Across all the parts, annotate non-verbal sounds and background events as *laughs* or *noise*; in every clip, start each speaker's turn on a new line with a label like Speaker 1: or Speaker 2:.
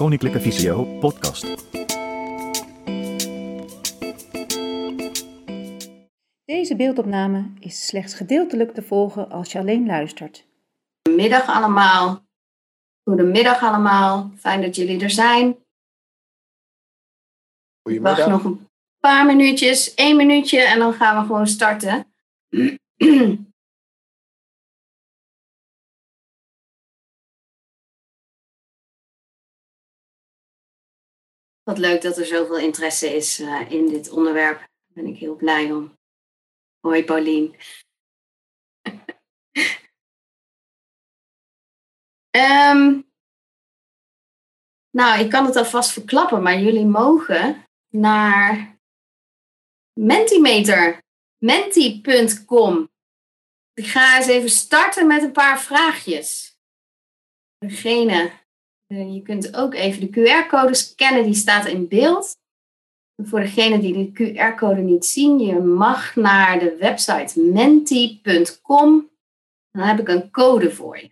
Speaker 1: Koninklijke Visio podcast.
Speaker 2: Deze beeldopname is slechts gedeeltelijk te volgen als je alleen luistert.
Speaker 3: Middag allemaal. Goedemiddag allemaal. Fijn dat jullie er zijn. Ik wacht
Speaker 4: Goedemiddag.
Speaker 3: nog een paar minuutjes, één minuutje en dan gaan we gewoon starten. *clears throat* Wat leuk dat er zoveel interesse is eh, in dit onderwerp. Daar ben ik heel blij om. Hoi Paulien. *laughs* Ehm, nou, ik kan het alvast verklappen, maar jullie mogen naar Mentimeter, menti.com. Ik ga eens even starten met een paar vraagjes. Degene, je kunt ook even de QR-code scannen, die staat in beeld. Voor degenen die de QR-code niet zien, je mag naar de website menti.com. Dan heb ik een code voor je.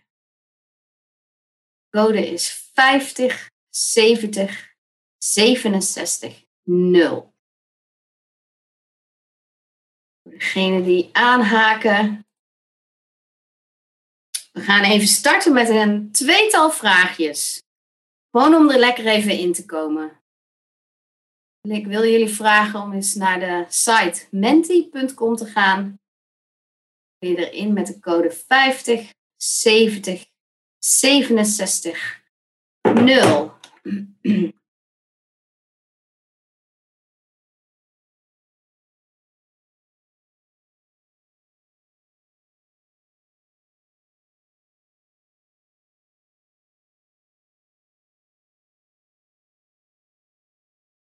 Speaker 3: De code is 50 70 67 0. Voor degenen die aanhaken. We gaan even starten met een tweetal vraagjes. Gewoon om er lekker even in te komen. Ik wil jullie vragen om eens naar de site menti.com te gaan. Kun je erin met de code 50 70 67 0.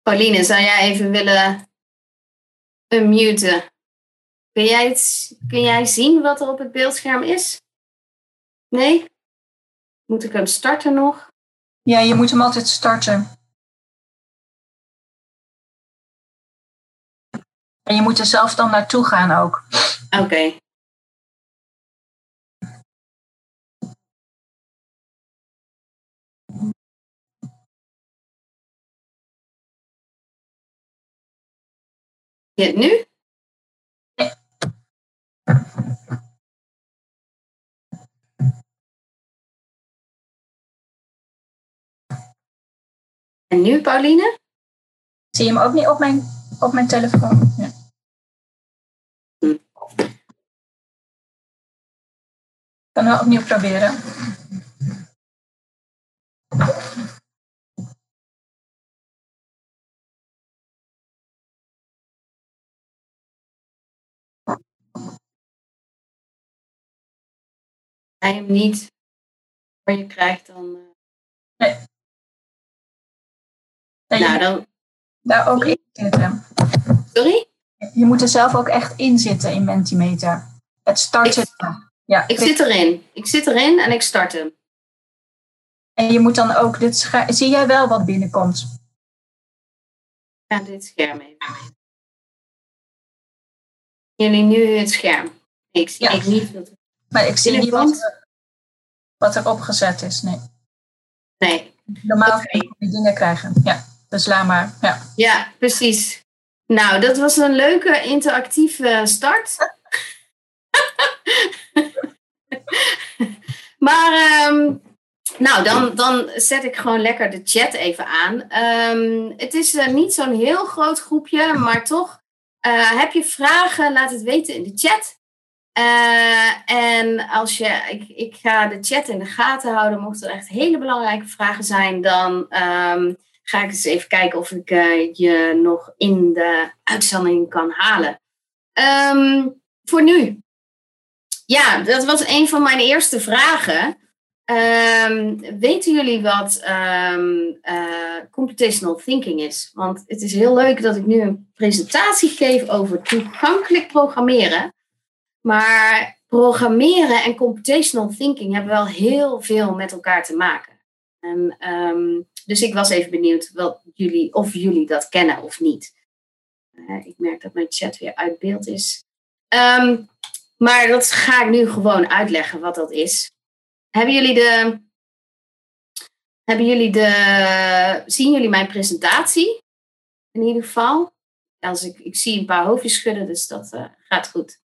Speaker 3: Pauline, zou jij even willen unmuten? Kun jij, het, kun jij zien wat er op het beeldscherm is? Nee? Moet ik hem starten nog?
Speaker 5: Ja, je moet hem altijd starten. En je moet er zelf dan naartoe gaan ook.
Speaker 3: Oké. Nu? En nu, Pauline?
Speaker 5: Zie je hem ook niet op mijn, op mijn telefoon? Ja. Ik kan wel opnieuw proberen.
Speaker 3: Hij hem niet voor je krijgt, dan. eh,
Speaker 5: Nee. Nee,
Speaker 3: nou, dan.
Speaker 5: daar ook in zitten.
Speaker 3: Sorry?
Speaker 5: Je moet er zelf ook echt in zitten in Mentimeter. Het starten. Ja,
Speaker 3: Ik zit erin. Ik zit erin en ik start hem.
Speaker 5: En je moet dan ook dit scha- Zie jij wel wat binnenkomt?
Speaker 3: Ik ga dit scherm even. Jullie nu het scherm. Ik zie
Speaker 5: Ja.
Speaker 3: ik niet dat.
Speaker 5: Maar ik zie niet wat, er- wat er opgezet is. Nee.
Speaker 3: Nee.
Speaker 5: Normaal kun je die dingen krijgen. Ja, dus laat maar. Ja.
Speaker 3: Ja, precies. Nou, dat was een leuke interactieve start. *laughs* maar, ehm, nou, dan, dan zet ik gewoon lekker de chat even aan. Ehm, het is eh, niet zo'n heel groot groepje, maar toch. eh, heb je vragen, laat het weten in de chat. Eh, en als je, ik, ik ga de chat in de gaten houden. Mochten er echt hele belangrijke vragen zijn, dan ehm, ga ik eens even kijken of ik eh, je nog in de uitzending kan halen. Ehm, voor nu. Ja, dat was een van mijn eerste vragen. Ehm, weten jullie wat eh, computational thinking is? Want het is heel leuk dat ik nu een presentatie geef over toegankelijk programmeren. Maar programmeren en computational thinking hebben wel heel veel met elkaar te maken. En, ehm, dus ik was even benieuwd wat jullie, of jullie dat kennen of niet. Eh, ik merk dat mijn chat weer uit beeld is. Ehm, maar dat ga ik nu gewoon uitleggen wat dat is. Hebben jullie de, Hebben jullie de, zien jullie mijn presentatie? In ieder geval. Als ik, ik zie een paar hoofdjes schudden, dus dat uh, gaat goed.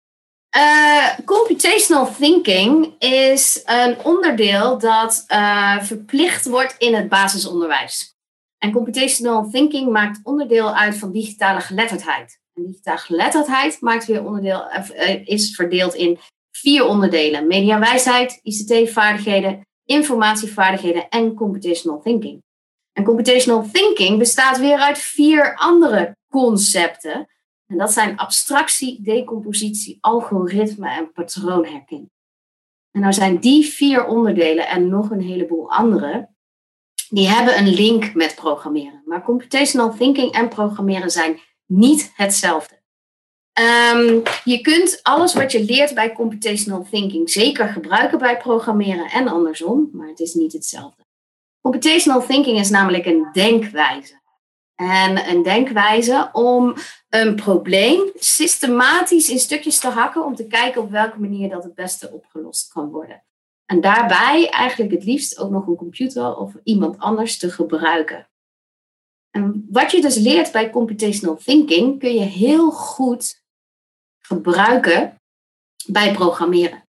Speaker 3: Uh, computational thinking is een onderdeel dat uh, verplicht wordt in het basisonderwijs. En computational thinking maakt onderdeel uit van digitale geletterdheid. En digitale geletterdheid maakt weer onderdeel, is verdeeld in vier onderdelen: mediawijsheid, ICT-vaardigheden, informatievaardigheden en computational thinking. En computational thinking bestaat weer uit vier andere concepten. En dat zijn abstractie, decompositie, algoritme en patroonherkenning. En nou zijn die vier onderdelen en nog een heleboel andere, die hebben een link met programmeren. Maar computational thinking en programmeren zijn niet hetzelfde. Um, je kunt alles wat je leert bij computational thinking zeker gebruiken bij programmeren en andersom, maar het is niet hetzelfde. Computational thinking is namelijk een denkwijze. En een denkwijze om een probleem systematisch in stukjes te hakken om te kijken op welke manier dat het beste opgelost kan worden. En daarbij eigenlijk het liefst ook nog een computer of iemand anders te gebruiken. En wat je dus leert bij computational thinking kun je heel goed gebruiken bij programmeren.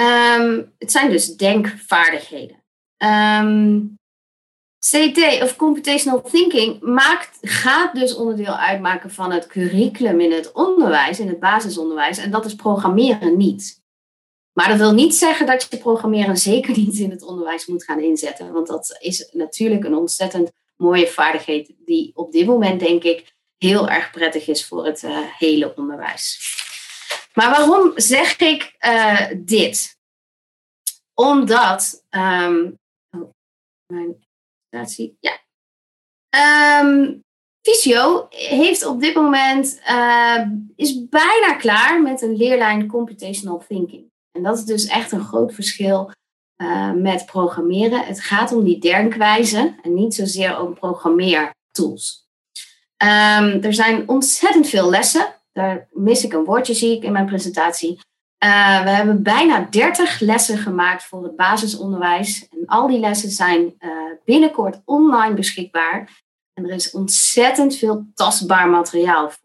Speaker 3: Um, het zijn dus denkvaardigheden. Um, CT of computational thinking maakt, gaat dus onderdeel uitmaken van het curriculum in het onderwijs, in het basisonderwijs. En dat is programmeren niet. Maar dat wil niet zeggen dat je programmeren zeker niet in het onderwijs moet gaan inzetten. Want dat is natuurlijk een ontzettend mooie vaardigheid die op dit moment, denk ik, heel erg prettig is voor het uh, hele onderwijs. Maar waarom zeg ik uh, dit? Omdat, um, mijn presentatie, ja. Um, Visio heeft op dit moment, uh, is bijna klaar met een leerlijn Computational Thinking. En dat is dus echt een groot verschil uh, met programmeren. Het gaat om die denkwijze en niet zozeer om programmeertools. Um, er zijn ontzettend veel lessen. Daar mis ik een woordje, zie ik in mijn presentatie. Uh, we hebben bijna 30 lessen gemaakt voor het basisonderwijs. En al die lessen zijn uh, binnenkort online beschikbaar. En er is ontzettend veel tastbaar materiaal voor.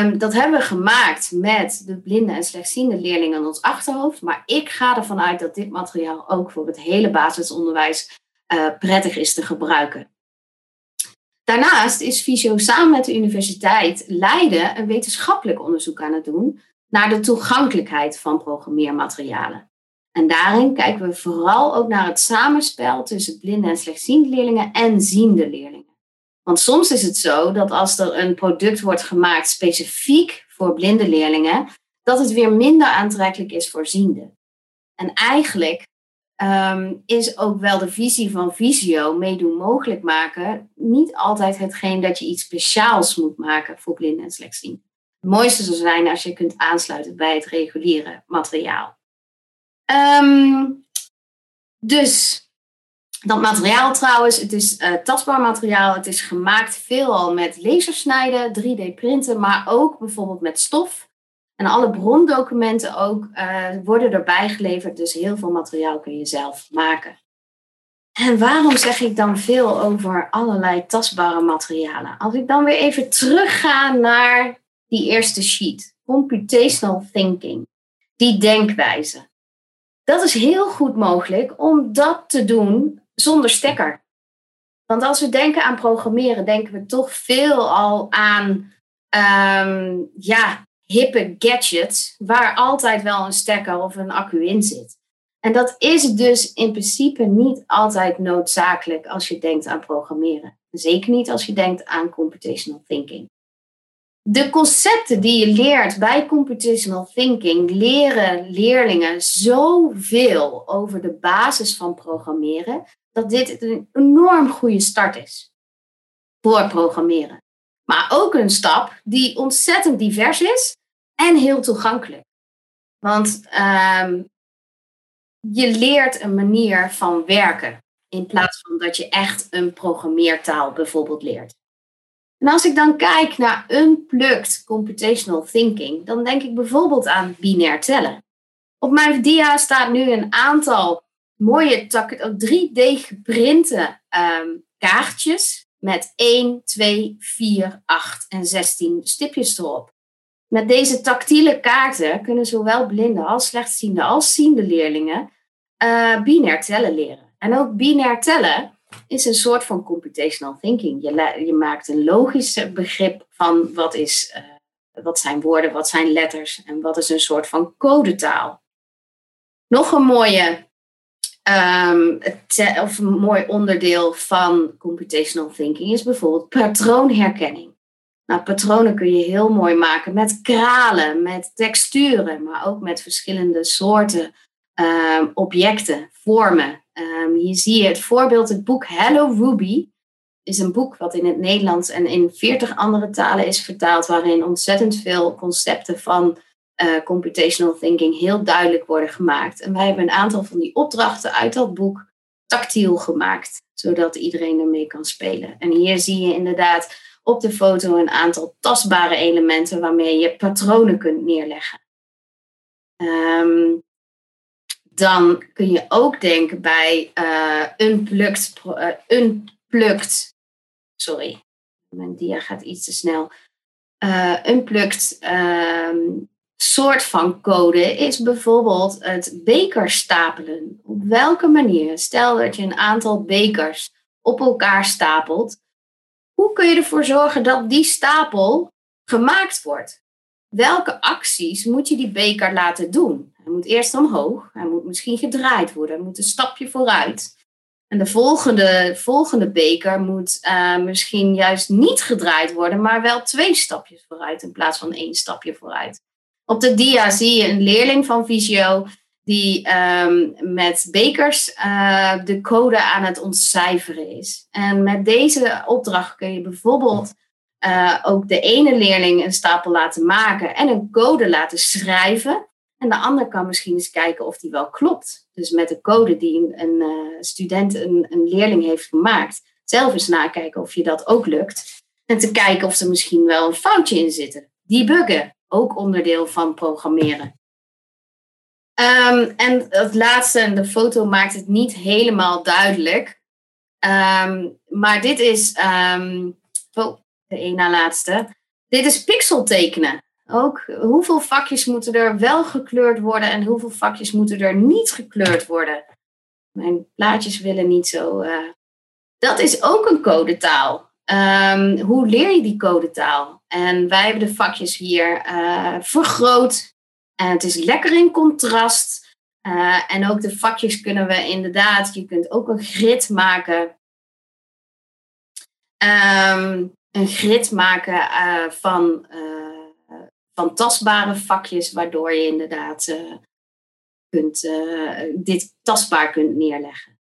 Speaker 3: Um, dat hebben we gemaakt met de blinde en slechtziende leerlingen in ons achterhoofd. Maar ik ga ervan uit dat dit materiaal ook voor het hele basisonderwijs uh, prettig is te gebruiken. Daarnaast is Visio samen met de Universiteit Leiden een wetenschappelijk onderzoek aan het doen naar de toegankelijkheid van programmeermaterialen. En daarin kijken we vooral ook naar het samenspel tussen blinde en slechtziende leerlingen en ziende leerlingen. Want soms is het zo dat als er een product wordt gemaakt specifiek voor blinde leerlingen, dat het weer minder aantrekkelijk is voor zienden. En eigenlijk um, is ook wel de visie van Visio meedoen mogelijk maken. Niet altijd hetgeen dat je iets speciaals moet maken voor blinden en slechtzienden. Het mooiste zou zijn als je kunt aansluiten bij het reguliere materiaal. Um, dus dat materiaal trouwens, het is uh, tastbaar materiaal. Het is gemaakt veelal met lasersnijden, 3D printen, maar ook bijvoorbeeld met stof. En alle brondocumenten ook uh, worden erbij geleverd. Dus heel veel materiaal kun je zelf maken. En waarom zeg ik dan veel over allerlei tastbare materialen? Als ik dan weer even terugga naar die eerste sheet. Computational thinking. Die denkwijze. Dat is heel goed mogelijk om dat te doen zonder stekker. Want als we denken aan programmeren, denken we toch veel al aan um, ja, hippe gadgets waar altijd wel een stekker of een accu in zit. En dat is dus in principe niet altijd noodzakelijk als je denkt aan programmeren. Zeker niet als je denkt aan computational thinking. De concepten die je leert bij computational thinking leren leerlingen zoveel over de basis van programmeren, dat dit een enorm goede start is voor programmeren. Maar ook een stap die ontzettend divers is en heel toegankelijk. Want um, je leert een manier van werken in plaats van dat je echt een programmeertaal bijvoorbeeld leert. En als ik dan kijk naar unplugged computational thinking, dan denk ik bijvoorbeeld aan binair tellen. Op mijn dia staat nu een aantal mooie 3D geprinte ehm, kaartjes met 1, 2, 4, 8 en 16 stipjes erop. Met deze tactiele kaarten kunnen zowel blinde als slechtziende als ziende leerlingen uh, binair tellen leren. En ook binair tellen is een soort van computational thinking. Je, je maakt een logisch begrip van wat, is, uh, wat zijn woorden, wat zijn letters en wat is een soort van codetaal. Nog een mooie um, of een mooi onderdeel van computational thinking is bijvoorbeeld patroonherkenning. Nou, patronen kun je heel mooi maken met kralen, met texturen, maar ook met verschillende soorten um, objecten, vormen. Um, hier zie je het voorbeeld, het boek Hello Ruby is een boek wat in het Nederlands en in 40 andere talen is vertaald, waarin ontzettend veel concepten van uh, computational thinking heel duidelijk worden gemaakt. En wij hebben een aantal van die opdrachten uit dat boek tactiel gemaakt, zodat iedereen ermee kan spelen. En hier zie je inderdaad op de foto een aantal tastbare elementen waarmee je patronen kunt neerleggen. Um, dan kun je ook denken bij uh, unplugged, uh, unplugged, sorry, mijn dia gaat iets te snel. Uh, unplugged um, soort van code is bijvoorbeeld het bekerstapelen. Op welke manier? Stel dat je een aantal bekers op elkaar stapelt. Hoe kun je ervoor zorgen dat die stapel gemaakt wordt? Welke acties moet je die beker laten doen? Hij moet eerst omhoog, hij moet misschien gedraaid worden, hij moet een stapje vooruit. En de volgende, volgende beker moet uh, misschien juist niet gedraaid worden, maar wel twee stapjes vooruit in plaats van één stapje vooruit. Op de dia zie je een leerling van Visio die um, met bekers uh, de code aan het ontcijferen is. En met deze opdracht kun je bijvoorbeeld uh, ook de ene leerling een stapel laten maken en een code laten schrijven. En de ander kan misschien eens kijken of die wel klopt. Dus met de code die een, uh, student, een, een leerling heeft gemaakt, zelf eens nakijken of je dat ook lukt. En te kijken of er misschien wel een foutje in zit. Debuggen ook onderdeel van programmeren. Um, en het laatste, de foto maakt het niet helemaal duidelijk. Um, maar dit is, um, de één na laatste. Dit is pixel tekenen. Ook hoeveel vakjes moeten er wel gekleurd worden en hoeveel vakjes moeten er niet gekleurd worden. Mijn plaatjes willen niet zo. Uh... Dat is ook een codetaal. Um, hoe leer je die codetaal? En wij hebben de vakjes hier uh, vergroot. En het is lekker in contrast. Uh, en ook de vakjes kunnen we inderdaad, je kunt ook een grid maken. Um, een grid maken van, van tastbare vakjes, waardoor je inderdaad kunt, dit tastbaar kunt neerleggen.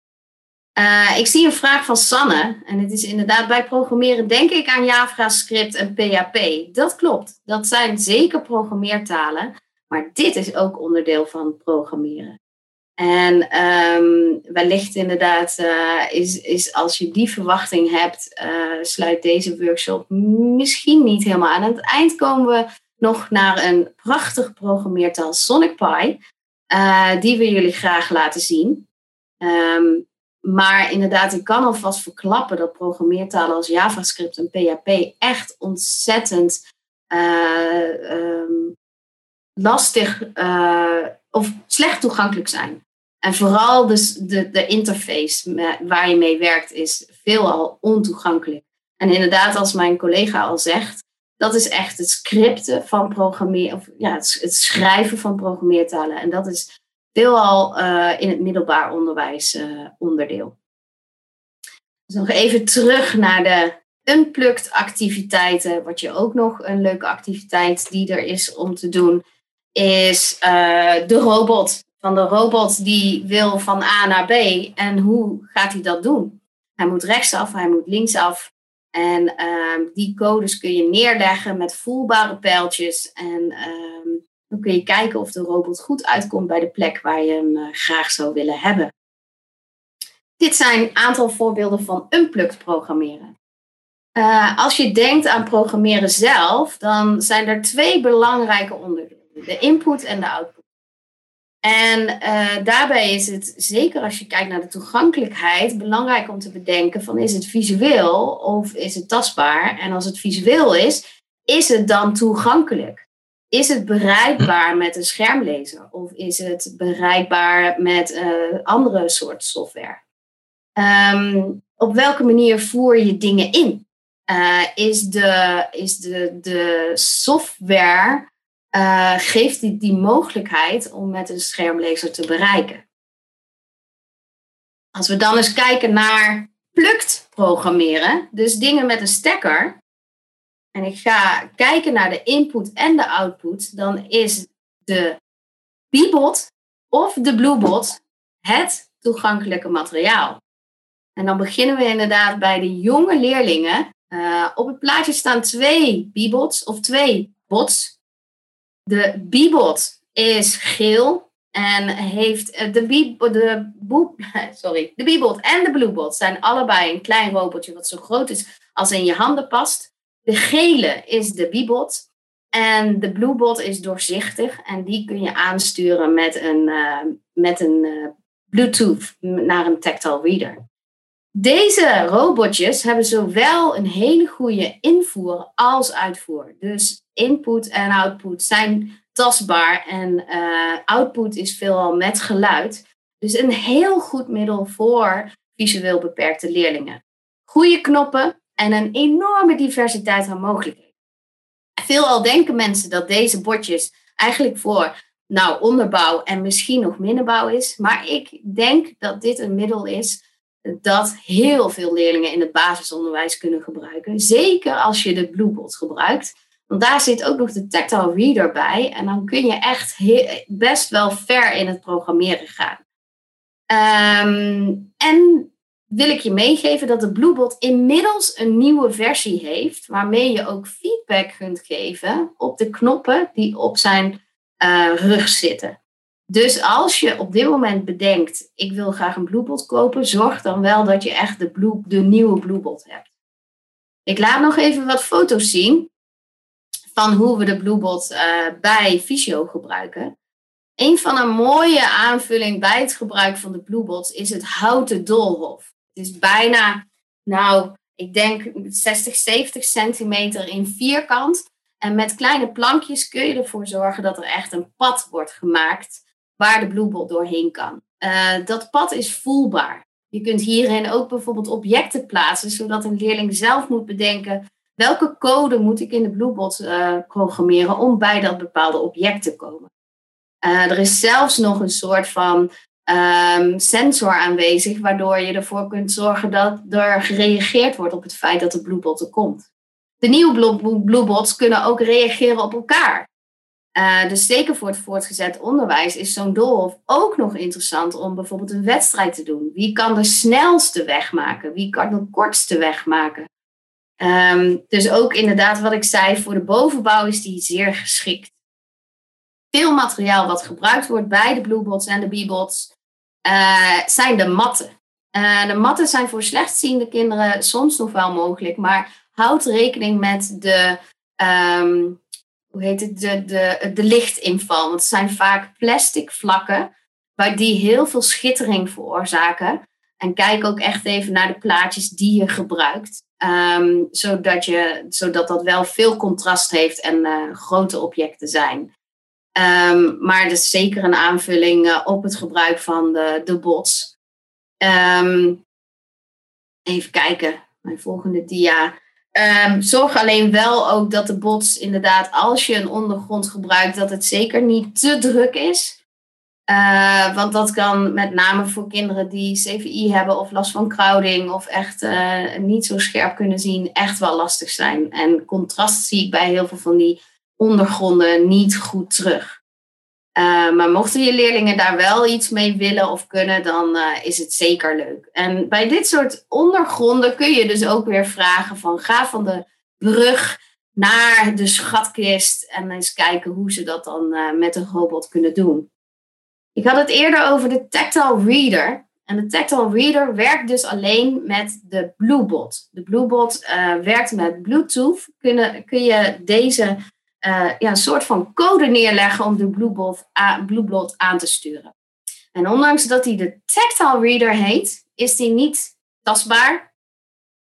Speaker 3: Uh, ik zie een vraag van Sanne. En het is inderdaad bij programmeren denk ik aan JavaScript en PHP. Dat klopt. Dat zijn zeker programmeertalen. Maar dit is ook onderdeel van programmeren. En um, wellicht inderdaad is, is als je die verwachting hebt, sluit deze workshop misschien niet helemaal aan. Aan het eind komen we nog naar een prachtig programmeertaal SonicPy. die we jullie graag laten zien. Um, maar inderdaad, ik kan alvast verklappen dat programmeertalen als JavaScript en PHP echt ontzettend uh, um, lastig uh, of slecht toegankelijk zijn. En vooral dus de, de interface waar je mee werkt is veelal ontoegankelijk. En inderdaad, als mijn collega al zegt, dat is echt het scripten van programmeer, of ja, het, het schrijven van programmeertalen. En dat is veelal uh, in het middelbaar onderwijs uh, onderdeel. Dus nog even terug naar de unplugged activiteiten. Wat je ook nog een leuke activiteit die er is om te doen, is uh, de robot. Van de robot die wil van A naar B. En hoe gaat hij dat doen? Hij moet rechtsaf, hij moet linksaf. En uh, die codes kun je neerleggen met voelbare pijltjes. En uh, dan kun je kijken of de robot goed uitkomt bij de plek waar je hem uh, graag zou willen hebben. Dit zijn een aantal voorbeelden van unplugged programmeren. Uh, als je denkt aan programmeren zelf, dan zijn er twee belangrijke onderdelen: de input en de output. En eh, daarbij is het, zeker als je kijkt naar de toegankelijkheid, belangrijk om te bedenken van is het visueel of is het tastbaar? En als het visueel is, is het dan toegankelijk? Is het bereikbaar *laughs* met een schermlezer of is het bereikbaar met uh, andere soort software? Ehm, op welke manier voer je dingen in? Uh, is de, is de, de software uh, geeft die, die mogelijkheid om met een schermlezer te bereiken. Als we dan eens kijken naar plukt programmeren, dus dingen met een stekker, en ik ga kijken naar de input en de output, dan is de Bebot of de Bluebot het toegankelijke materiaal. En dan beginnen we inderdaad bij de jonge leerlingen. Uh, op het plaatje staan twee Bebots of twee bots. De Bebot is geel en heeft eh, de, Bebot, de, boep, *laughs* sorry, de Bebot en de Bluebot zijn allebei een klein robotje wat zo groot is als in je handen past. De gele is de Bebot en de Bluebot is doorzichtig en die kun je aansturen met een, uh, met een uh, Bluetooth naar een tactile reader. Deze robotjes hebben zowel een hele goede invoer als uitvoer. Dus input en output zijn tastbaar en uh, output is veelal met geluid. Dus een heel goed middel voor visueel beperkte leerlingen. Goede knoppen en een enorme diversiteit aan mogelijkheden. Veelal denken mensen dat deze bordjes eigenlijk voor nou, onderbouw en misschien nog middenbouw is. Maar ik denk dat dit een middel is dat heel veel leerlingen in het basisonderwijs kunnen gebruiken. Zeker als je de Bluebot gebruikt. Want daar zit ook nog de tactile reader bij. En dan kun je echt best wel ver in het programmeren gaan. Um, en wil ik je meegeven dat de Bluebot inmiddels een nieuwe versie heeft. Waarmee je ook feedback kunt geven op de knoppen die op zijn uh, rug zitten. Dus als je op dit moment bedenkt, ik wil graag een Bluebot kopen, zorg dan wel dat je echt de, blue, de nieuwe Bluebot hebt. Ik laat nog even wat foto's zien van hoe we de Bluebot uh, bij Visio gebruiken. Een van een mooie aanvulling bij het gebruik van de Bluebots is het houten doolhof. Het is bijna, nou, ik denk 60, 70 centimeter in vierkant. En met kleine plankjes kun je ervoor zorgen dat er echt een pad wordt gemaakt waar de Bluebot doorheen kan. Uh, dat pad is voelbaar. Je kunt hierin ook bijvoorbeeld objecten plaatsen, zodat een leerling zelf moet bedenken welke code moet ik in de Bluebot uh, programmeren om bij dat bepaalde object te komen. Uh, er is zelfs nog een soort van um, sensor aanwezig, waardoor je ervoor kunt zorgen dat er gereageerd wordt op het feit dat de Bluebot er komt. De nieuwe Bluebots kunnen ook reageren op elkaar. Uh, dus zeker voor het voortgezet onderwijs is zo'n doolhof ook nog interessant om bijvoorbeeld een wedstrijd te doen. Wie kan de snelste weg maken? Wie kan de kortste weg maken? Um, dus ook inderdaad wat ik zei, voor de bovenbouw is die zeer geschikt. Veel materiaal wat gebruikt wordt bij de Bluebots en de Bebots uh, zijn de matten. Uh, de matten zijn voor slechtziende kinderen soms nog wel mogelijk, maar houd rekening met de um, hoe heet het, de, de, lichtinval. Want het zijn vaak plastic vlakken waar die heel veel schittering veroorzaken. En kijk ook echt even naar de plaatjes die je gebruikt. Um, zodat, je, zodat dat wel veel contrast heeft en uh, grote objecten zijn. Um, maar het is zeker een aanvulling uh, op het gebruik van de, de bots. Um, even kijken, mijn volgende dia. Um, zorg alleen wel ook dat de bots inderdaad, als je een ondergrond gebruikt, dat het zeker niet te druk is. Uh, want dat kan met name voor kinderen die CVI hebben of last van crowding of echt uh, niet zo scherp kunnen zien, echt wel lastig zijn. En contrast zie ik bij heel veel van die ondergronden niet goed terug. Uh, maar mochten je leerlingen daar wel iets mee willen of kunnen, dan uh, is het zeker leuk. En bij dit soort ondergronden kun je dus ook weer vragen van ga van de brug naar de schatkist en eens kijken hoe ze dat dan uh, met een robot kunnen doen. Ik had het eerder over de tactile reader. En de tactile reader werkt dus alleen met de Bluebot. De Bluebot werkt met Bluetooth. Kun, kun je deze ja, een soort van code neerleggen om de Bluebot, Bluebot aan te sturen. En ondanks dat hij de tactile reader heet, is die niet tastbaar.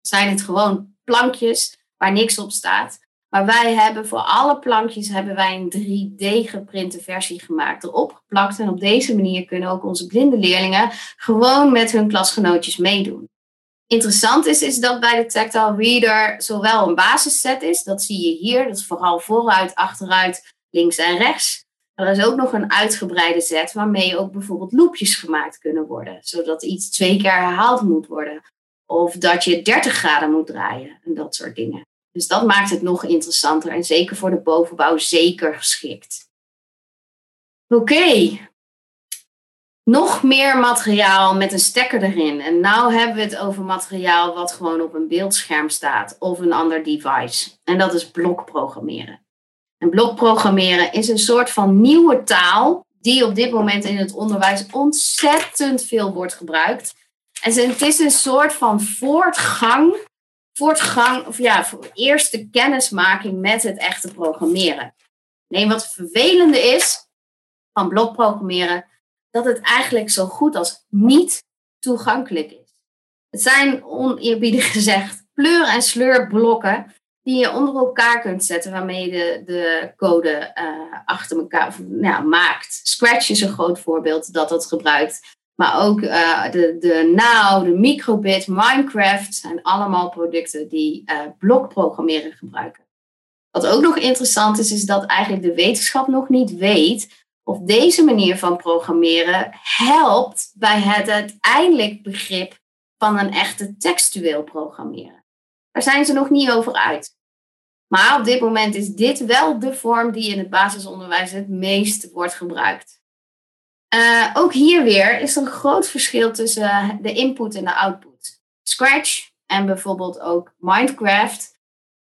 Speaker 3: Zijn het gewoon plankjes waar niks op staat. Maar wij hebben voor alle plankjes hebben wij een 3D geprinte versie gemaakt, erop geplakt. En op deze manier kunnen ook onze blinde leerlingen gewoon met hun klasgenootjes meedoen. Interessant is, is dat bij de Tactile Reader zowel een basisset is, dat zie je hier, dat is vooral vooruit, achteruit, links en rechts. Er is ook nog een uitgebreide set waarmee ook bijvoorbeeld loopjes gemaakt kunnen worden, zodat iets twee keer herhaald moet worden. Of dat je 30 graden moet draaien en dat soort dingen. Dus dat maakt het nog interessanter en zeker voor de bovenbouw zeker geschikt. Oké, nog meer materiaal met een stekker erin. En nu hebben we het over materiaal wat gewoon op een beeldscherm staat of een ander device. En dat is blokprogrammeren. En blokprogrammeren is een soort van nieuwe taal die op dit moment in het onderwijs ontzettend veel wordt gebruikt. En het is een soort van voortgang voortgang, of ja, eerste kennismaking met het echte programmeren. Nee, wat vervelende is van blokprogrammeren, dat het eigenlijk zo goed als niet toegankelijk is. Het zijn oneerbiedig *laughs* gezegd pleur- en sleurblokken die je onder elkaar kunt zetten, waarmee je de, de code uh, achter elkaar maakt. Scratch is een groot voorbeeld dat dat gebruikt. Maar ook uh, de, de Now, de Microbit, Minecraft zijn allemaal producten die uh, blokprogrammeren gebruiken. Wat ook nog interessant is, is dat eigenlijk de wetenschap nog niet weet of deze manier van programmeren helpt bij het uiteindelijk begrip van een echte textueel programmeren. Daar zijn ze nog niet over uit. Maar op dit moment is dit wel de vorm die in het basisonderwijs het meest wordt gebruikt. Uh, ook hier weer is er een groot verschil tussen de input en de output. Scratch en bijvoorbeeld ook Minecraft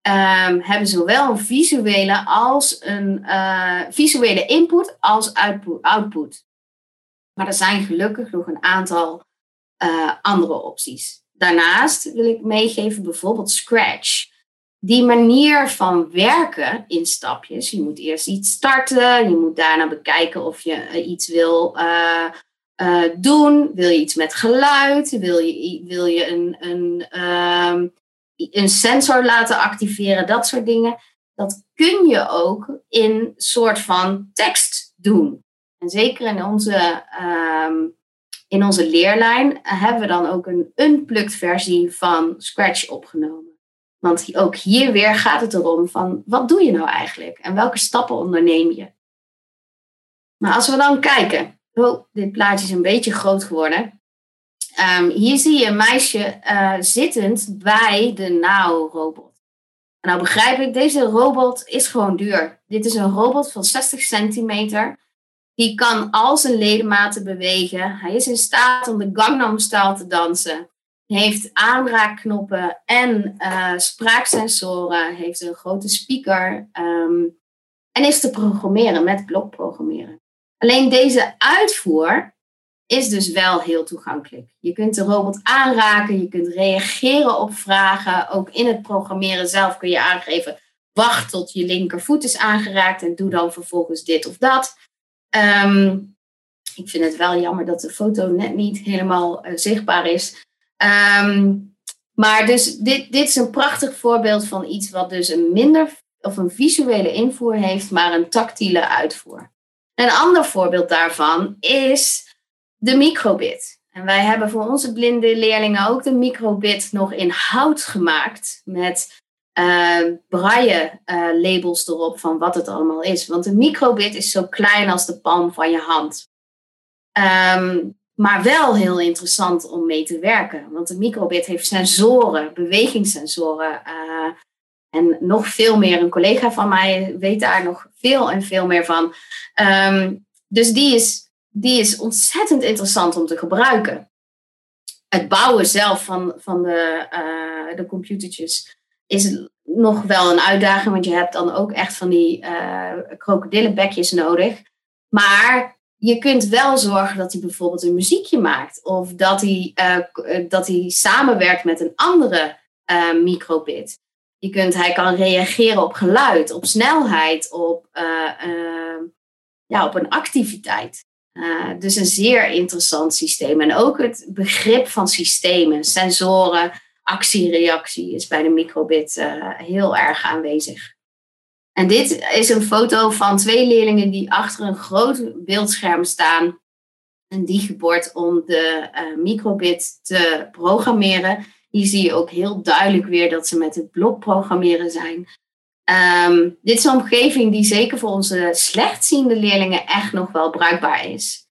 Speaker 3: um, hebben zowel een visuele als een uh, visuele input als output. Maar er zijn gelukkig nog een aantal uh, andere opties. Daarnaast wil ik meegeven bijvoorbeeld Scratch die manier van werken in stapjes. Je moet eerst iets starten, je moet daarna bekijken of je eh, iets wil doen. Wil je iets met geluid? Wil je, wil je een, een, uh, een sensor laten activeren? Dat soort dingen. Dat kun je ook in soort van tekst doen. En zeker in onze, ehm, in onze leerlijn hebben we dan ook een unplugged versie van Scratch opgenomen. Want ook hier weer gaat het erom van wat doe je nou eigenlijk en welke stappen onderneem je? Maar als we dan kijken, oh, dit plaatje is een beetje groot geworden. Um, hier zie je een meisje uh, zittend bij de Nao-robot. Nou begrijp ik, deze robot is gewoon duur. Dit is een robot van 60 centimeter. Die kan al zijn ledematen bewegen. Hij is in staat om de Gangnam Style te dansen heeft aanraakknoppen en uh, spraaksensoren, heeft een grote speaker um, en is te programmeren met blokprogrammeren. Alleen deze uitvoer is dus wel heel toegankelijk. Je kunt de robot aanraken, je kunt reageren op vragen. Ook in het programmeren zelf kun je aangeven, wacht tot je linkervoet is aangeraakt en doe dan vervolgens dit of dat. Um, ik vind het wel jammer dat de foto net niet helemaal uh, zichtbaar is. Um, maar dus dit, dit is een prachtig voorbeeld van iets wat dus een minder of een visuele invoer heeft, maar een tactiele uitvoer. Een ander voorbeeld daarvan is de microbit. En wij hebben voor onze blinde leerlingen ook de microbit nog in hout gemaakt met uh, braille uh, labels erop van wat het allemaal is. Want een microbit is zo klein als de palm van je hand. Um, maar wel heel interessant om mee te werken. Want de microbit heeft sensoren, bewegingssensoren. Uh, en nog veel meer. Een collega van mij weet daar nog veel en veel meer van. Um, dus die is, die is ontzettend interessant om te gebruiken. Het bouwen zelf van, van de, uh, de computertjes is nog wel een uitdaging. Want je hebt dan ook echt van die uh, krokodillenbekjes nodig. Maar je kunt wel zorgen dat hij bijvoorbeeld een muziekje maakt. Of dat hij, uh, dat hij samenwerkt met een andere microbit. Je kunt, hij kan reageren op geluid, op snelheid, op, ja, op een activiteit. Dus een zeer interessant systeem. En ook het begrip van systemen, sensoren, actie-reactie is bij de microbit heel erg aanwezig. En dit is een foto van twee leerlingen die achter een groot beeldscherm staan. Een digibord om de uh, microbit te programmeren. Hier zie je ook heel duidelijk weer dat ze met het blok programmeren zijn. Ehm, dit is een omgeving die zeker voor onze slechtziende leerlingen echt nog wel bruikbaar is.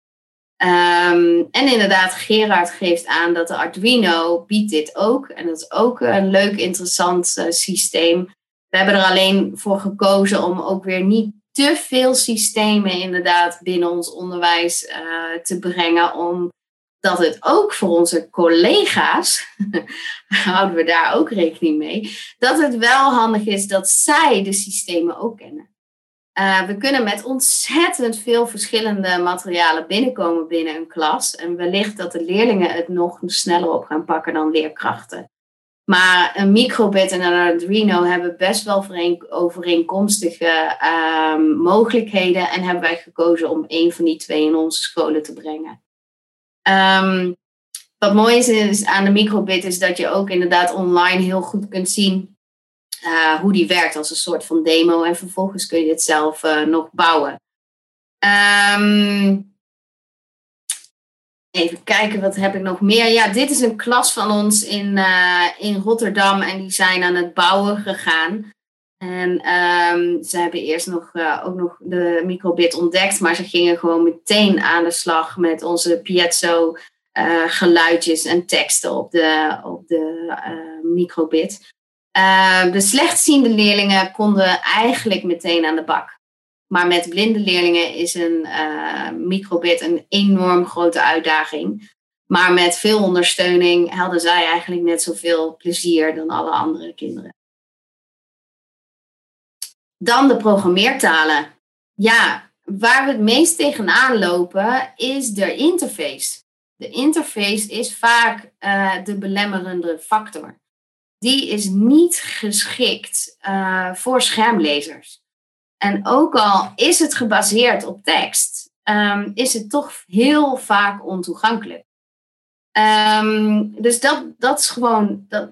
Speaker 3: Um, en inderdaad, Gerard geeft aan dat de Arduino biedt dit ook. En dat is ook een leuk, interessant uh, systeem. We hebben er alleen voor gekozen om ook weer niet te veel systemen inderdaad binnen ons onderwijs uh, te brengen. Omdat het ook voor onze collega's, *laughs* houden we daar ook rekening mee, dat het wel handig is dat zij de systemen ook kennen. Uh, we kunnen met ontzettend veel verschillende materialen binnenkomen binnen een klas. En wellicht dat de leerlingen het nog sneller op gaan pakken dan leerkrachten. Maar een microbit en een Arduino hebben best wel overeenkomstige um, mogelijkheden. En hebben wij gekozen om één van die twee in onze scholen te brengen. Um, wat mooi is, aan de microbit is dat je ook inderdaad online heel goed kunt zien uh, hoe die werkt als een soort van demo. En vervolgens kun je dit zelf uh, nog bouwen. Um, Even kijken, wat heb ik nog meer? Ja, dit is een klas van ons in, uh, in Rotterdam en die zijn aan het bouwen gegaan. En um, ze hebben eerst nog, uh, ook nog de microbit ontdekt, maar ze gingen gewoon meteen aan de slag met onze piezo uh, geluidjes en teksten op de, op de microbit. de slechtziende leerlingen konden eigenlijk meteen aan de bak. Maar met blinde leerlingen is een microbit een enorm grote uitdaging. Maar met veel ondersteuning hadden zij eigenlijk net zoveel plezier dan alle andere kinderen. Dan de programmeertalen. Ja, waar we het meest tegenaan lopen is de interface. De interface is vaak uh, de belemmerende factor. Die is niet geschikt uh, voor schermlezers. En ook al is het gebaseerd op tekst, um, is het toch heel vaak ontoegankelijk. Um, dus dat, dat is gewoon, dat,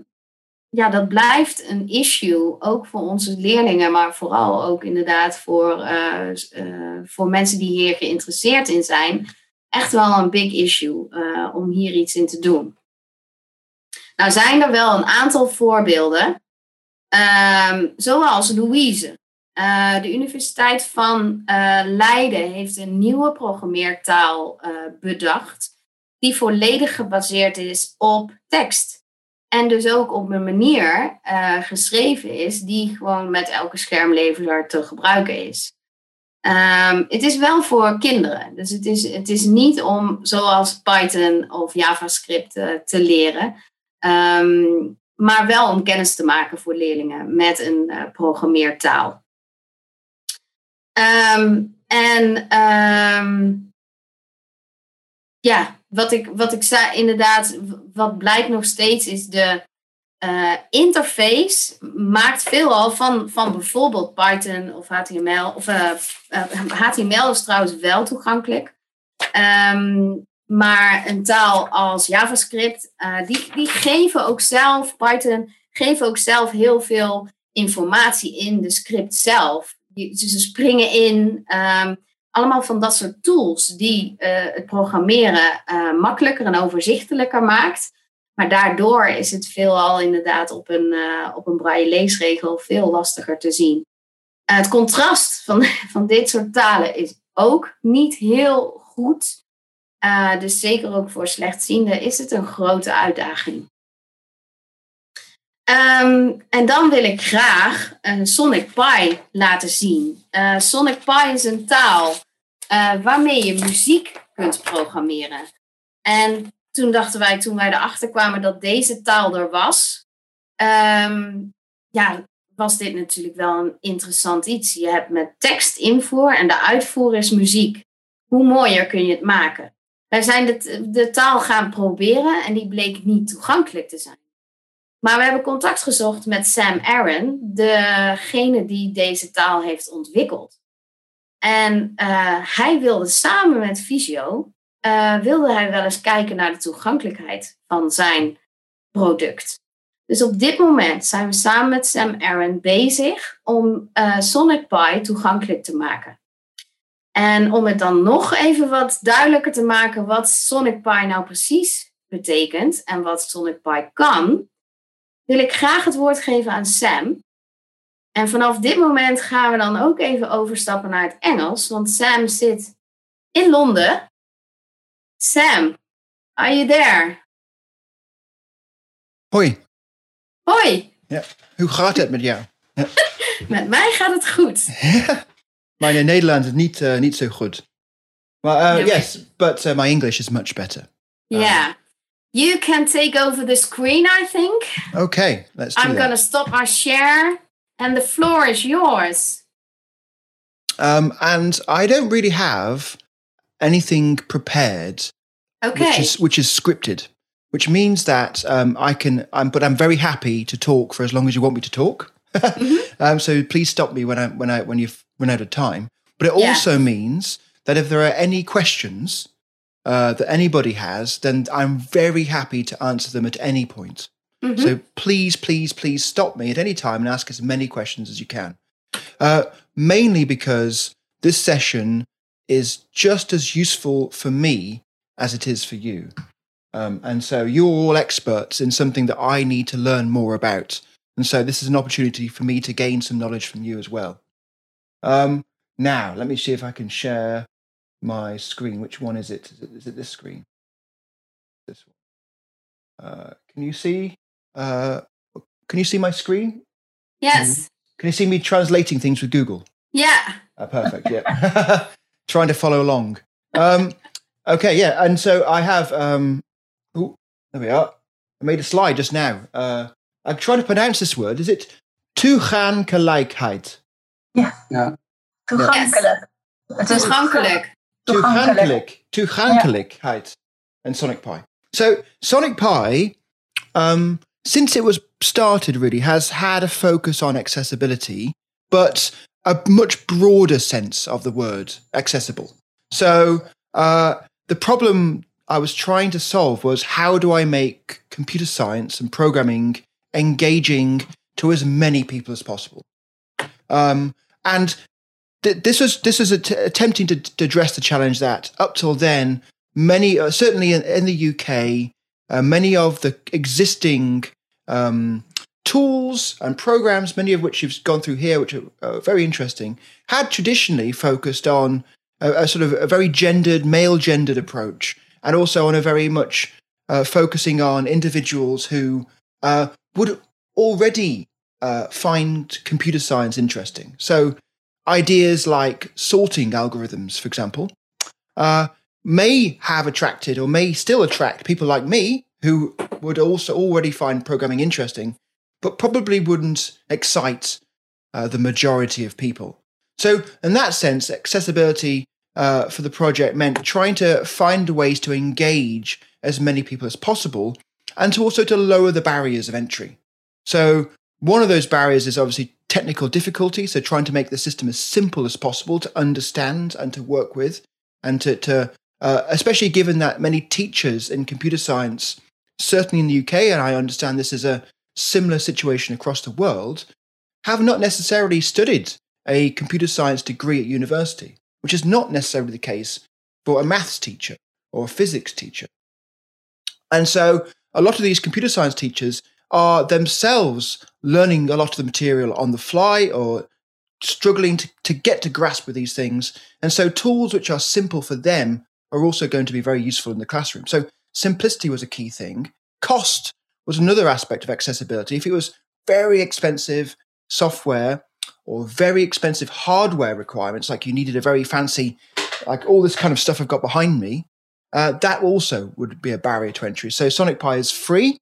Speaker 3: ja, dat blijft een issue, ook voor onze leerlingen, maar vooral ook inderdaad voor, uh, uh, voor mensen die hier geïnteresseerd in zijn. Echt wel een big issue uh, om hier iets in te doen. Nou zijn er wel een aantal voorbeelden, um, zoals Louise. De Universiteit van Leiden heeft een nieuwe programmeertaal bedacht, die volledig gebaseerd is op tekst. En dus ook op een manier geschreven is die gewoon met elke schermleveler te gebruiken is. Um, het is wel voor kinderen, dus het is, het is niet om zoals Python of JavaScript te leren, um, maar wel om kennis te maken voor leerlingen met een programmeertaal. Um, en ja, wat ik, wat ik zei, inderdaad, wat blijkt nog steeds is de uh, interface maakt veelal van, van bijvoorbeeld Python of HTML. Of uh, uh, HTML is trouwens wel toegankelijk. Um, maar een taal als JavaScript, die, die geven ook zelf, Python geven ook zelf heel veel informatie in de script zelf ze springen in. Um, allemaal van dat soort tools die uh, het programmeren uh, makkelijker en overzichtelijker maakt. Maar daardoor is het veelal inderdaad op een, uh, op een braille leesregel veel lastiger te zien. het contrast van, *laughs* van dit soort talen is ook niet heel goed. dus zeker ook voor slechtzienden is het een grote uitdaging. Um, en dan wil ik graag een Sonic Pi laten zien. Uh, Sonic Pi is een taal uh, waarmee je muziek kunt programmeren. En toen dachten wij, toen wij erachter kwamen dat deze taal er was, um, ja, was dit natuurlijk wel een interessant iets. Je hebt met tekst invoer en de uitvoer is muziek. Hoe mooier kun je het maken? Wij zijn de taal gaan proberen en die bleek niet toegankelijk te zijn. Maar we hebben contact gezocht met Sam Aaron, degene die deze taal heeft ontwikkeld. En uh, hij wilde samen met Visio, uh, wilde hij wel eens kijken naar de toegankelijkheid van zijn product. Dus op dit moment zijn we samen met Sam Aaron bezig om uh, Sonic Pi toegankelijk te maken. En om het dan nog even wat duidelijker te maken wat Sonic Pi nou precies betekent en wat Sonic Pi kan, wil ik graag het woord geven aan Sam. En vanaf dit moment gaan we dan ook even overstappen naar het Engels, want Sam zit in Londen. Sam, are you there?
Speaker 4: Hoi.
Speaker 3: Hoi.
Speaker 4: Ja. Hoe gaat het met jou? Ja. *laughs*
Speaker 3: met mij gaat het goed.
Speaker 4: maar in Nederlands is niet, uh, niet zo goed. Well, uh, yes, but uh, my English is much better.
Speaker 3: Yeah. You can take over the screen, I think.
Speaker 4: Okay, let's do
Speaker 3: I'm going to stop our share, and the floor is yours.
Speaker 4: Um, and I don't really have anything prepared,
Speaker 3: Okay.
Speaker 4: which is which is scripted, which means that um, I can. I'm, but I'm very happy to talk for as long as you want me to talk. *laughs* um, so please stop me when I when I when you've run out of time. But it
Speaker 3: Yeah.
Speaker 4: also means that if there are any questions uh, that anybody has, then I'm very happy to answer them at any point.
Speaker 3: Mhm.
Speaker 4: So please, please, please stop me at any time and ask as many questions as you can. Uh, mainly because this session is just as useful for me as it is for you. Um, and so you're all experts in something that I need to learn more about. And so this is an opportunity for me to gain some knowledge from you as well. Um, now, let me see if I can share my screen. Which one is it? Is it, is it this screen? This one. Uh, can you see? Uh, can you see my screen?
Speaker 3: yes.
Speaker 4: Can you see me translating things with Google?
Speaker 3: Yeah.
Speaker 4: Uh, perfect. Yeah. *laughs* Trying to follow along. Um, okay. Yeah. And so I have. Um, oh, there we are. I made a slide just now. Uh, I'm trying to pronounce this word. Is it toegankelijkheid? Yeah. Yeah.
Speaker 5: Toegankelijk. Het is
Speaker 3: Toegankelijk.
Speaker 4: Toegankelijk. Toegankelijkheid. And Sonic Pi. So Sonic Pi, um, since it was started, really has had a focus on accessibility, but a much broader sense of the word accessible. So uh, the problem I was trying to solve was how do I make computer science and programming engaging to as many people as possible? Um, and th- this was this was att- attempting to, to address the challenge that up till then many uh, certainly in, in the UK uh, many of the existing um, tools and programs many of which you've gone through here which are uh, very interesting had traditionally focused on a, a sort of a very gendered male gendered approach and also on a very much uh, focusing on individuals who uh, would already uh, find computer science interesting. So ideas like sorting algorithms, for example, uh, may have attracted or may still attract people like me who would also already find programming interesting, but probably wouldn't excite uh, the majority of people. So, in that sense, accessibility uh, for the project meant trying to find ways to engage as many people as possible and to also to lower the barriers of entry. So, one of those barriers is obviously technical difficulty. So trying to make the system as simple as possible to understand and to work with, and to, to uh, especially given that many teachers in computer science, certainly in the UK, and I understand this is a similar situation across the world, have not necessarily studied a computer science degree at university, which is not necessarily the case for a maths teacher or a physics teacher. And so a lot of these computer science teachers are themselves learning a lot of the material on the fly or struggling to, to get to grasp with these things. And so tools which are simple for them are also going to be very useful in the classroom. So simplicity was a key thing. Cost was another aspect of accessibility. If it was very expensive software or very expensive hardware requirements, like you needed a very fancy, like all this kind of stuff I've got behind me, uh, that also would be a barrier to entry. So Sonic Pi is free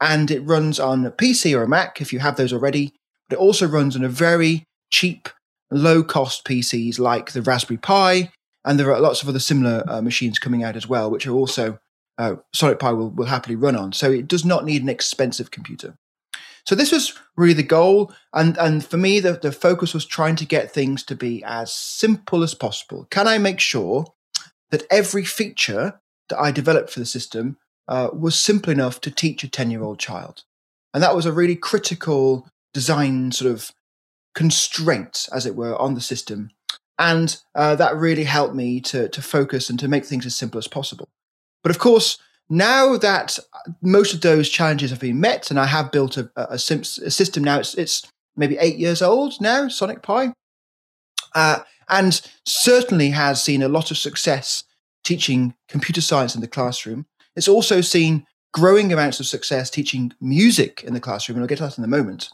Speaker 4: and it runs on a PC or a Mac if you have those already. But it also runs on a very cheap, low cost PCs like the Raspberry Pi. And there are lots of other similar uh, machines coming out as well, which are also uh, Sonic Pi will, will happily run on. So it does not need an expensive computer. So this was really the goal, and and for me, the, the focus was trying to get things to be as simple as possible. Can I make sure that every feature that I developed for the system uh, was simple enough to teach a ten year old child? And that was a really critical design sort of constraint, as it were, on the system. And uh, that really helped me to, to focus and to make things as simple as possible. But of course, now that most of those challenges have been met, and I have built a, a, a system now, it's, it's, maybe eight years old now, Sonic Pi, uh, and certainly has seen a lot of success teaching computer science in the classroom. It's also seen growing amounts of success teaching music in the classroom, and I'll get to that in a moment.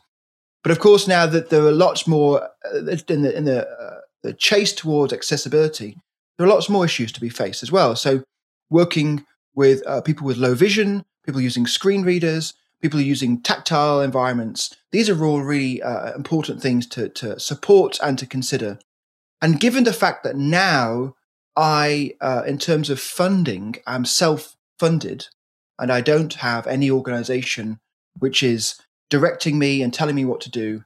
Speaker 4: But of course, now that there are lots more uh, in the in the, uh, the chase towards accessibility, there are lots more issues to be faced as well. So, working with uh, people with low vision, people using screen readers, people using tactile environments, these are all really uh, important things to to support and to consider. And given the fact that now I, uh, in terms of funding, I'm self funded and I don't have any organization which is directing me and telling me what to do,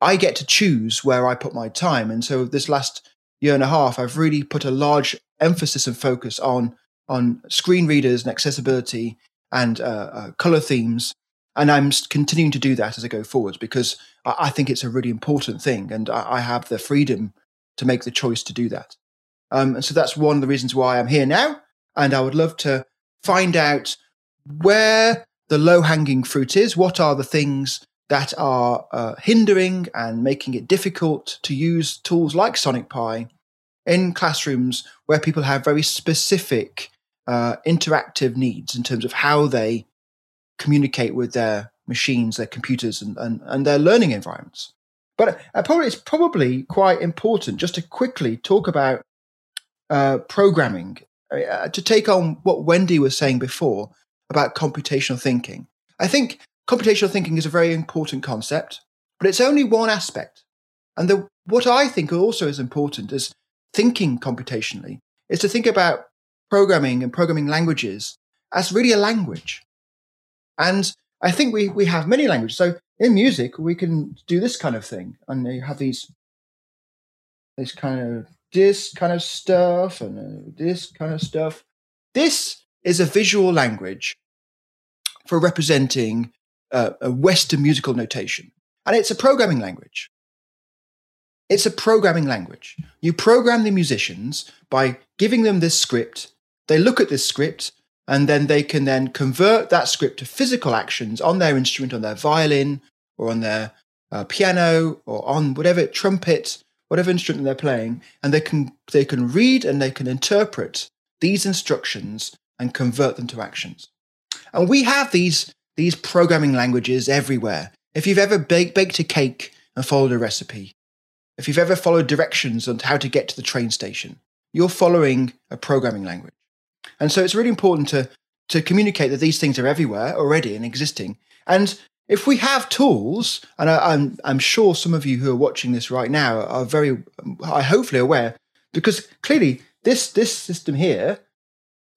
Speaker 4: I get to choose where I put my time. And so this last year and a half, I've really put a large emphasis and focus on on screen readers and accessibility and uh, uh, color themes. And I'm continuing to do that as I go forwards because I, I think it's a really important thing, and I, I, have the freedom to make the choice to do that. Um, and so that's one of the reasons why I'm here now. And I would love to find out where the low hanging fruit is. What are the things that are uh, hindering and making it difficult to use tools like Sonic Pi in classrooms where people have very specific uh, interactive needs in terms of how they communicate with their machines, their computers, and, and, and their learning environments. But uh, probably it's probably quite important just to quickly talk about uh, programming uh, to take on what Wendy was saying before about computational thinking. I think computational thinking is a very important concept, but it's only one aspect. And the, what I think also is important is thinking computationally is to think about programming and programming languages as really a language. And I think we, we have many languages. So in music, we can do this kind of thing. And you have these, this kind of, this kind of stuff and this kind of stuff. This is a visual language for representing uh, a Western musical notation. And it's a programming language. It's a programming language. You program the musicians by giving them this script. They look at this script and then they can then convert that script to physical actions on their instrument, on their violin or on their uh, piano or on whatever trumpet, whatever instrument they're playing. And they can, they can read and they can interpret these instructions and convert them to actions. And we have these, these programming languages everywhere. If you've ever baked, baked a cake and followed a recipe, if you've ever followed directions on how to get to the train station, you're following a programming language. And so it's really important to, to communicate that these things are everywhere already and existing. And if we have tools, and I, am I'm, I'm sure some of you who are watching this right now are very, are hopefully aware, because clearly this this system here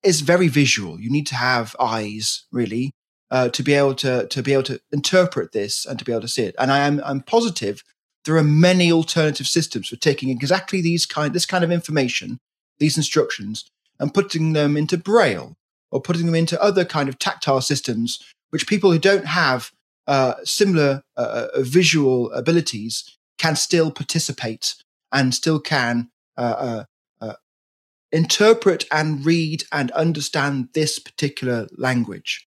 Speaker 4: is very visual. You need to have eyes, really, uh, to be able to to be able to interpret this and to be able to see it. And I am I'm positive there are many alternative systems for taking exactly these kind this kind of information, these instructions, and putting them into Braille or putting them into other kind of tactile systems, which people who don't have uh, similar uh, uh visual abilities can still participate and still can uh, uh interpret and read and understand this particular language.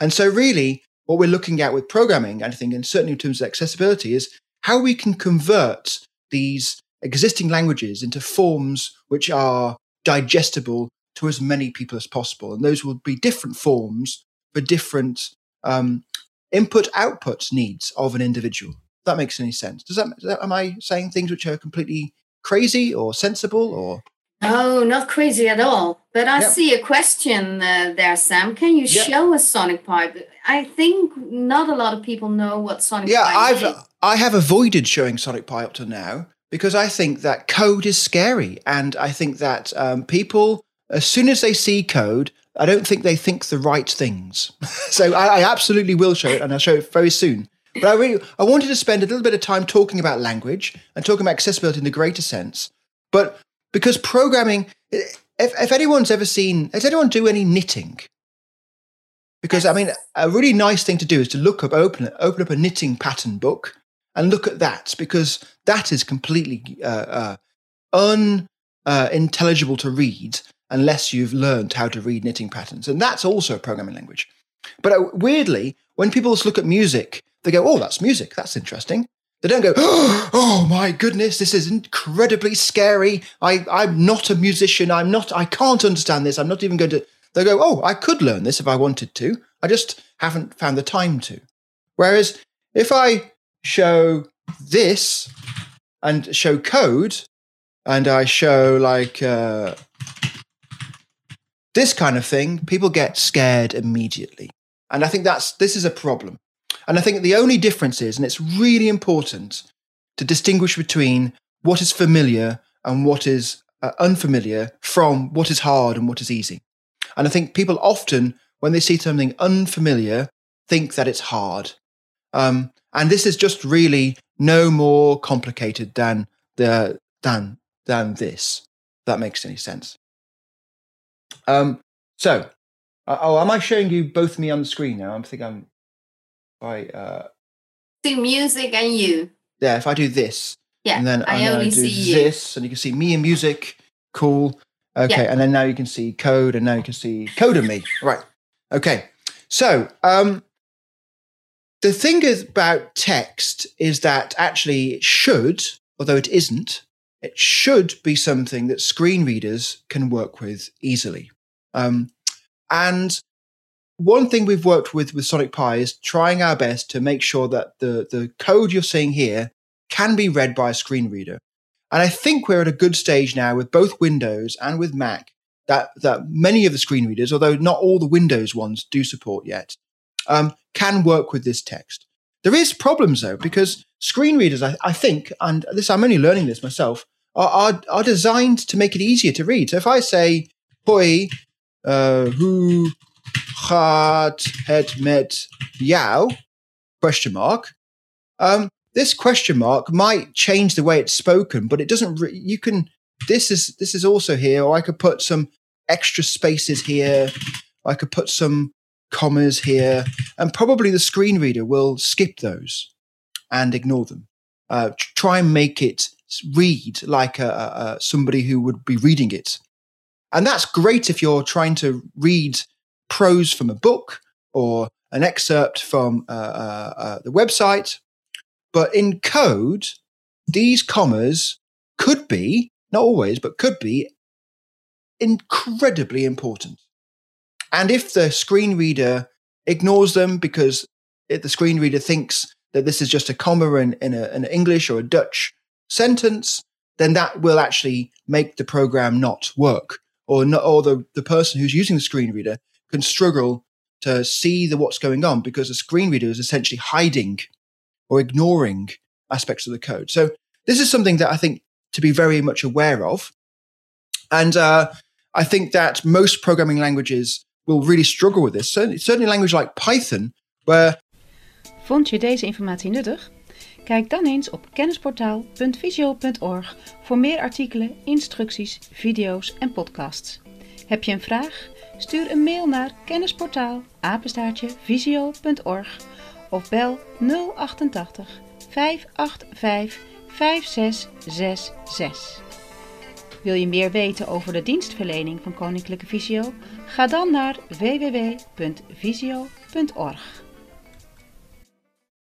Speaker 4: And so, really, what we're looking at with programming, I think, and certainly in terms of accessibility, is how we can convert these existing languages into forms which are digestible to as many people as possible. And those will be different forms for different um, input output needs of an individual. That makes any sense. Does that, am I saying things which are completely crazy or sensible or?
Speaker 3: Oh, not crazy at all. But I see a question uh, there, Sam. Can you show us Sonic Pi? I think not a lot of people know what Sonic
Speaker 4: yeah,
Speaker 3: Pi
Speaker 4: I've, is. I have avoided showing Sonic Pi up to now because I think that code is scary. And I think that um, people, as soon as they see code, I don't think they think the right things. *laughs* so I, I, absolutely will show it and I'll show it very soon. But I really, I wanted to spend a little bit of time talking about language and talking about accessibility in the greater sense. But because programming, if, if anyone's ever seen, has anyone do any knitting? Because I mean, a really nice thing to do is to look up, open, open up a knitting pattern book and look at that because that is completely uh, uh, unintelligible to read unless you've learned how to read knitting patterns. And that's also a programming language. But uh, weirdly, when people look at music, they go, oh, that's music. That's interesting. They don't go, *gasps* oh my goodness, this is incredibly scary. I, I'm not a musician. I'm not, I can't understand this. I'm not even going to. They go, oh, I could learn this if I wanted to. I just haven't found the time to. Whereas if I show this and show code and I show like uh, this kind of thing, people get scared immediately. And I think that's this is a problem. And I think the only difference is, and it's really important to distinguish between what is familiar and what is uh, unfamiliar from what is hard and what is easy. And I think people often, when they see something unfamiliar, think that it's hard. Um, and this is just really no more complicated than the than than this. That makes any sense. Um, so, uh, oh, am I showing you both me on the screen now? I think I'm. I uh,
Speaker 3: see music and you.
Speaker 4: Yeah, if I do this,
Speaker 3: yeah,
Speaker 4: and then
Speaker 3: I only
Speaker 4: do
Speaker 3: see
Speaker 4: this, and you can see me and music. Cool. Okay,
Speaker 3: Yeah.
Speaker 4: and then now you can see code, and now you can see code and me. Right. Okay. So, um, the thing about text is that actually it should, although it isn't, it should be something that screen readers can work with easily. Um, and one thing we've worked with with Sonic Pi is trying our best to make sure that the, the code you're seeing here can be read by a screen reader. And I think we're at a good stage now with both Windows and with Mac that, that many of the screen readers, although not all the Windows ones do support yet, um, can work with this text. There is problems though, because screen readers, I, I think, and this I'm only learning this myself, are, are, are designed to make it easier to read. So if I say, hoi, uh, who gaat het met jou? Question mark. Um, this question mark might change the way it's spoken, but it doesn't. Re- you can. This is this is also here, or I could put some extra spaces here. I could put some commas here, and probably the screen reader will skip those and ignore them. Uh, try and make it read like a, a, somebody who would be reading it, and that's great if you're trying to read prose from a book or an excerpt from uh, uh, uh, the website. But in code, these commas could be, not always, but could be incredibly important. And if the screen reader ignores them because it, the screen reader thinks that this is just a comma in, in, a, an English or a Dutch sentence, then that will actually make the program not work. Or, not, or the, the person who's using the screen reader can struggle to see the, what's going on because the screen reader is essentially hiding or ignoring aspects of the code. So this is something that I think to be very much aware of. And uh, I think that most programming languages will really struggle with this. Certainly, certainly language like Python, where
Speaker 2: Vond je deze informatie nuttig? Kijk dan eens op kennisportaal.visio.org voor meer artikelen, instructies, video's en podcasts. Heb je een vraag? Stuur een mail naar kennisportaal apenstaartje visio.org of bel 088 585 5666. Wil je meer weten over de dienstverlening van Koninklijke Visio? Ga dan naar www.visio.org.